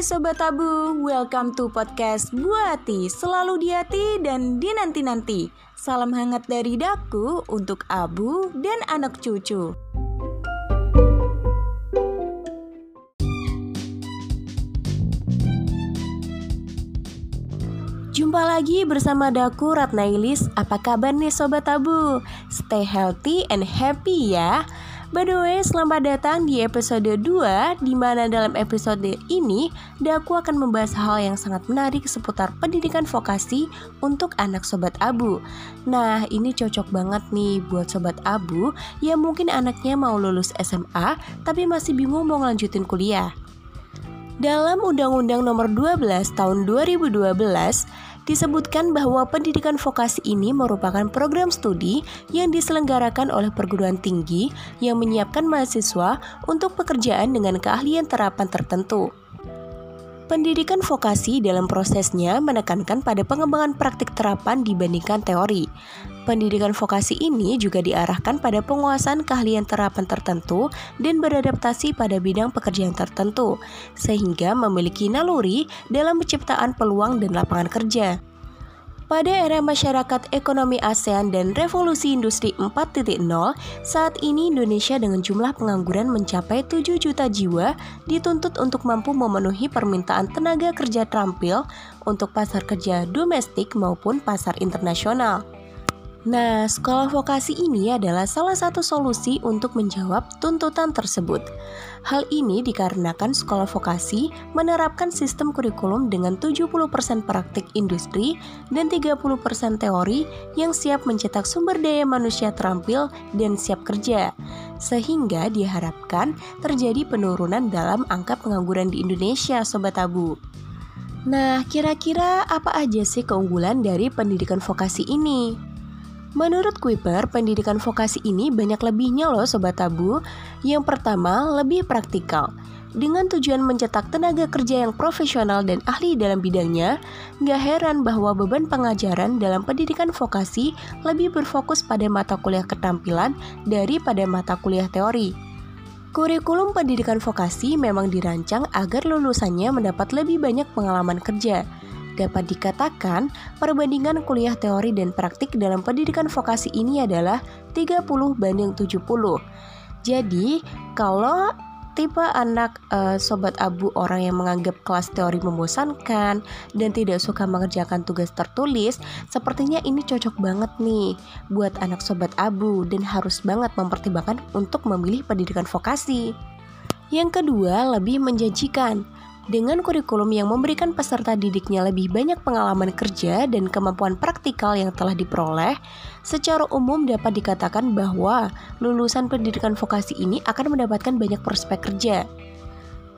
Sobat Tabu, welcome to podcast Buati Selalu di hati dan dinanti-nanti. Salam hangat dari Daku untuk Abu dan anak cucu. Jumpa lagi bersama Daku Ratnailis. Apa kabar nih Sobat Tabu? Stay healthy and happy ya By the way, selamat datang di episode 2 di mana dalam episode ini Daku akan membahas hal yang sangat menarik seputar pendidikan vokasi untuk anak sobat Abu. Nah, ini cocok banget nih buat sobat Abu yang mungkin anaknya mau lulus SMA tapi masih bingung mau lanjutin kuliah. Dalam Undang-Undang Nomor 12 Tahun 2012 disebutkan bahwa pendidikan vokasi ini merupakan program studi yang diselenggarakan oleh perguruan tinggi yang menyiapkan mahasiswa untuk pekerjaan dengan keahlian terapan tertentu. Pendidikan vokasi dalam prosesnya menekankan pada pengembangan praktik terapan dibandingkan teori. Pendidikan vokasi ini juga diarahkan pada penguasaan keahlian terapan tertentu dan beradaptasi pada bidang pekerjaan tertentu, sehingga memiliki naluri dalam penciptaan peluang dan lapangan kerja. Pada era masyarakat ekonomi ASEAN dan revolusi industri 4.0, saat ini Indonesia dengan jumlah pengangguran mencapai 7 juta jiwa dituntut untuk mampu memenuhi permintaan tenaga kerja terampil untuk pasar kerja domestik maupun pasar internasional. Nah, sekolah vokasi ini adalah salah satu solusi untuk menjawab tuntutan tersebut. Hal ini dikarenakan sekolah vokasi menerapkan sistem kurikulum dengan 70% praktik industri dan 30% teori yang siap mencetak sumber daya manusia terampil dan siap kerja. Sehingga diharapkan terjadi penurunan dalam angka pengangguran di Indonesia, Sobat Abu. Nah, kira-kira apa aja sih keunggulan dari pendidikan vokasi ini? Menurut Kuiper, pendidikan vokasi ini banyak lebihnya loh Sobat Tabu. Yang pertama, lebih praktikal. Dengan tujuan mencetak tenaga kerja yang profesional dan ahli dalam bidangnya, nggak heran bahwa beban pengajaran dalam pendidikan vokasi lebih berfokus pada mata kuliah ketampilan daripada mata kuliah teori. Kurikulum pendidikan vokasi memang dirancang agar lulusannya mendapat lebih banyak pengalaman kerja, dapat dikatakan perbandingan kuliah teori dan praktik dalam pendidikan vokasi ini adalah 30 banding 70. Jadi, kalau tipe anak uh, sobat abu orang yang menganggap kelas teori membosankan dan tidak suka mengerjakan tugas tertulis, sepertinya ini cocok banget nih buat anak sobat abu dan harus banget mempertimbangkan untuk memilih pendidikan vokasi. Yang kedua, lebih menjanjikan. Dengan kurikulum yang memberikan peserta didiknya lebih banyak pengalaman kerja dan kemampuan praktikal yang telah diperoleh, secara umum dapat dikatakan bahwa lulusan pendidikan vokasi ini akan mendapatkan banyak prospek kerja.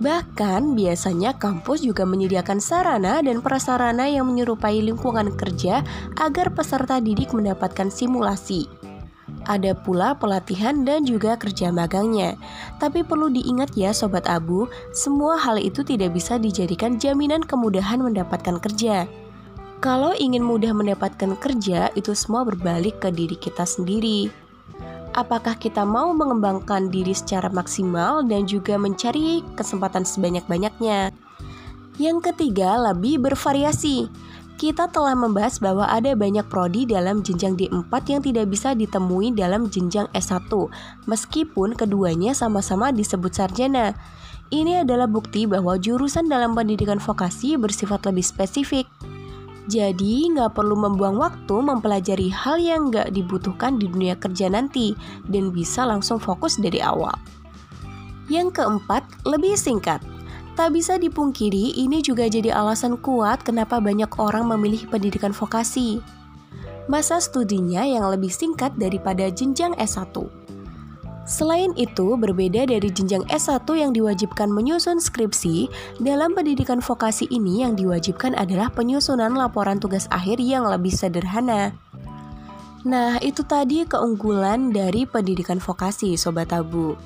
Bahkan, biasanya kampus juga menyediakan sarana dan prasarana yang menyerupai lingkungan kerja agar peserta didik mendapatkan simulasi. Ada pula pelatihan dan juga kerja magangnya. Tapi perlu diingat ya sobat abu, semua hal itu tidak bisa dijadikan jaminan kemudahan mendapatkan kerja. Kalau ingin mudah mendapatkan kerja, itu semua berbalik ke diri kita sendiri. Apakah kita mau mengembangkan diri secara maksimal dan juga mencari kesempatan sebanyak-banyaknya? Yang ketiga, lebih bervariasi kita telah membahas bahwa ada banyak prodi dalam jenjang D4 yang tidak bisa ditemui dalam jenjang S1, meskipun keduanya sama-sama disebut sarjana. Ini adalah bukti bahwa jurusan dalam pendidikan vokasi bersifat lebih spesifik. Jadi, nggak perlu membuang waktu mempelajari hal yang nggak dibutuhkan di dunia kerja nanti, dan bisa langsung fokus dari awal. Yang keempat, lebih singkat. Tak bisa dipungkiri, ini juga jadi alasan kuat kenapa banyak orang memilih pendidikan vokasi. Masa studinya yang lebih singkat daripada jenjang S1. Selain itu, berbeda dari jenjang S1 yang diwajibkan menyusun skripsi, dalam pendidikan vokasi ini yang diwajibkan adalah penyusunan laporan tugas akhir yang lebih sederhana. Nah, itu tadi keunggulan dari pendidikan vokasi, Sobat Tabu.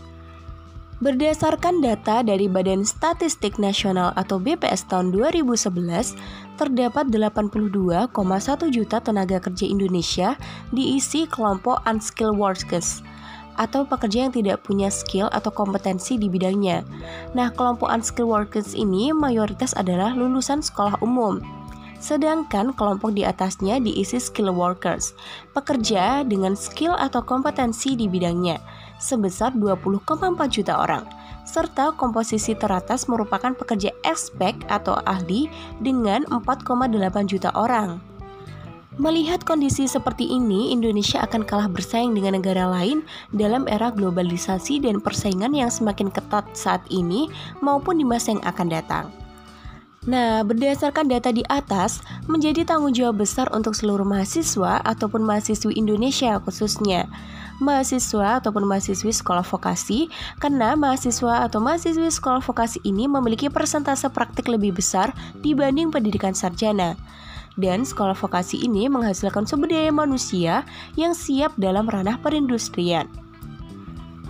Berdasarkan data dari Badan Statistik Nasional atau BPS tahun 2011, terdapat 82,1 juta tenaga kerja Indonesia diisi kelompok unskilled workers. atau pekerja yang tidak punya skill atau kompetensi di bidangnya. Nah, kelompok unskilled workers ini mayoritas adalah lulusan sekolah umum. Sedangkan kelompok di atasnya diisi skill workers, pekerja dengan skill atau kompetensi di bidangnya, sebesar 20,4 juta orang. Serta komposisi teratas merupakan pekerja expert atau ahli dengan 4,8 juta orang. Melihat kondisi seperti ini, Indonesia akan kalah bersaing dengan negara lain dalam era globalisasi dan persaingan yang semakin ketat saat ini maupun di masa yang akan datang. Nah, berdasarkan data di atas, menjadi tanggung jawab besar untuk seluruh mahasiswa ataupun mahasiswi Indonesia khususnya mahasiswa ataupun mahasiswi sekolah vokasi karena mahasiswa atau mahasiswi sekolah vokasi ini memiliki persentase praktik lebih besar dibanding pendidikan sarjana dan sekolah vokasi ini menghasilkan sumber daya manusia yang siap dalam ranah perindustrian.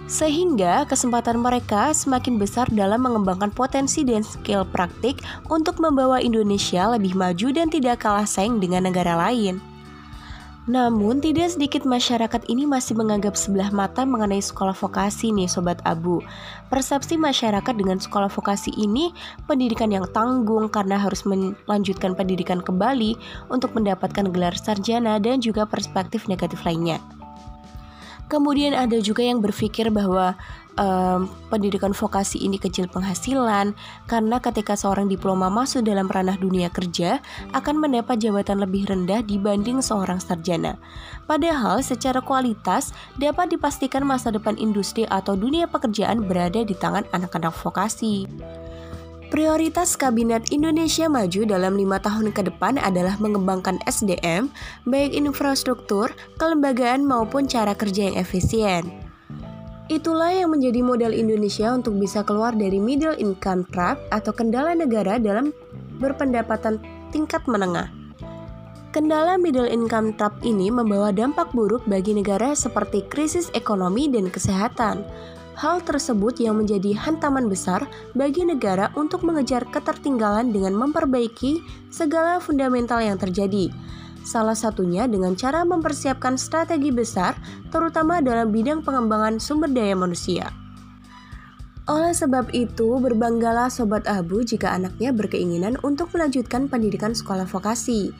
Sehingga kesempatan mereka semakin besar dalam mengembangkan potensi dan skill praktik untuk membawa Indonesia lebih maju dan tidak kalah saing dengan negara lain. Namun, tidak sedikit masyarakat ini masih menganggap sebelah mata mengenai sekolah vokasi nih Sobat Abu. Persepsi masyarakat dengan sekolah vokasi ini pendidikan yang tanggung karena harus melanjutkan pendidikan kembali untuk mendapatkan gelar sarjana dan juga perspektif negatif lainnya. Kemudian ada juga yang berpikir bahwa um, pendidikan vokasi ini kecil penghasilan karena ketika seorang diploma masuk dalam ranah dunia kerja akan mendapat jabatan lebih rendah dibanding seorang sarjana. Padahal secara kualitas dapat dipastikan masa depan industri atau dunia pekerjaan berada di tangan anak-anak vokasi. Prioritas Kabinet Indonesia Maju dalam lima tahun ke depan adalah mengembangkan SDM, baik infrastruktur, kelembagaan maupun cara kerja yang efisien. Itulah yang menjadi modal Indonesia untuk bisa keluar dari middle income trap atau kendala negara dalam berpendapatan tingkat menengah. Kendala middle income trap ini membawa dampak buruk bagi negara seperti krisis ekonomi dan kesehatan, Hal tersebut yang menjadi hantaman besar bagi negara untuk mengejar ketertinggalan dengan memperbaiki segala fundamental yang terjadi. Salah satunya dengan cara mempersiapkan strategi besar, terutama dalam bidang pengembangan sumber daya manusia. Oleh sebab itu, berbanggalah Sobat Abu jika anaknya berkeinginan untuk melanjutkan pendidikan sekolah vokasi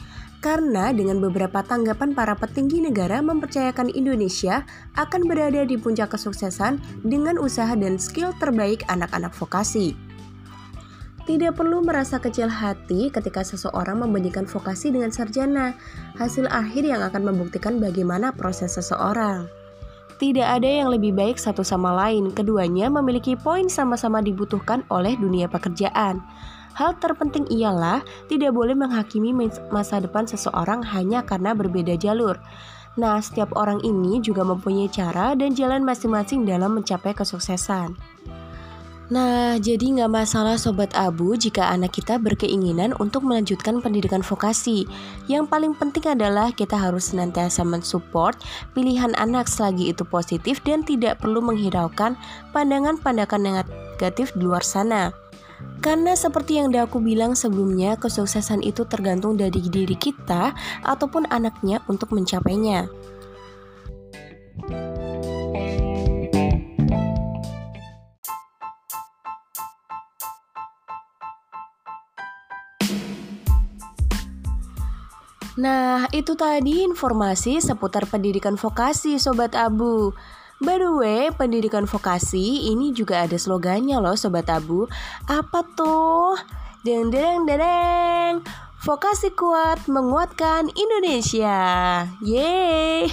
karena dengan beberapa tanggapan para petinggi negara mempercayakan Indonesia akan berada di puncak kesuksesan dengan usaha dan skill terbaik anak-anak vokasi. Tidak perlu merasa kecil hati ketika seseorang membandingkan vokasi dengan sarjana, hasil akhir yang akan membuktikan bagaimana proses seseorang. Tidak ada yang lebih baik satu sama lain, keduanya memiliki poin sama-sama dibutuhkan oleh dunia pekerjaan. Hal terpenting ialah tidak boleh menghakimi masa depan seseorang hanya karena berbeda jalur. Nah, setiap orang ini juga mempunyai cara dan jalan masing-masing dalam mencapai kesuksesan. Nah, jadi nggak masalah Sobat Abu jika anak kita berkeinginan untuk melanjutkan pendidikan vokasi. Yang paling penting adalah kita harus senantiasa mensupport pilihan anak selagi itu positif dan tidak perlu menghiraukan pandangan-pandangan negatif di luar sana. Karena seperti yang aku bilang sebelumnya, kesuksesan itu tergantung dari diri kita ataupun anaknya untuk mencapainya. Nah, itu tadi informasi seputar pendidikan vokasi Sobat Abu. By the way, pendidikan vokasi ini juga ada slogannya loh Sobat Abu. Apa tuh? Deng deng deng Vokasi kuat menguatkan Indonesia. Yeay.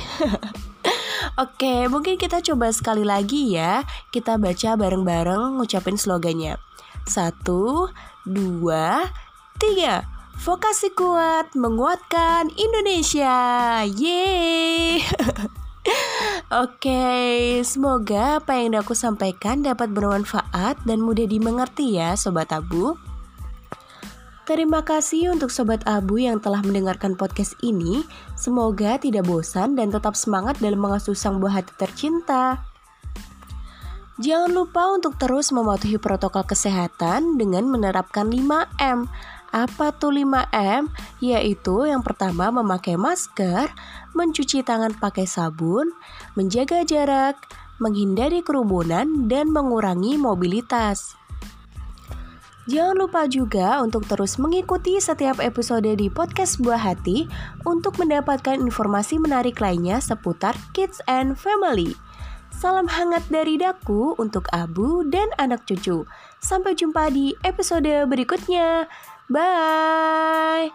Oke, mungkin kita coba sekali lagi ya. Kita baca bareng-bareng ngucapin slogannya. Satu, dua, tiga. Vokasi kuat menguatkan Indonesia. Yeay. Oke, semoga apa yang aku sampaikan dapat bermanfaat dan mudah dimengerti ya Sobat Abu. Terima kasih untuk Sobat Abu yang telah mendengarkan podcast ini. Semoga tidak bosan dan tetap semangat dalam mengasuh sang buah hati tercinta. Jangan lupa untuk terus mematuhi protokol kesehatan dengan menerapkan 5M apa tuh 5M? Yaitu yang pertama memakai masker, mencuci tangan pakai sabun, menjaga jarak, menghindari kerumunan, dan mengurangi mobilitas. Jangan lupa juga untuk terus mengikuti setiap episode di podcast Buah Hati untuk mendapatkan informasi menarik lainnya seputar kids and family. Salam hangat dari daku untuk Abu dan anak cucu. Sampai jumpa di episode berikutnya. Bye.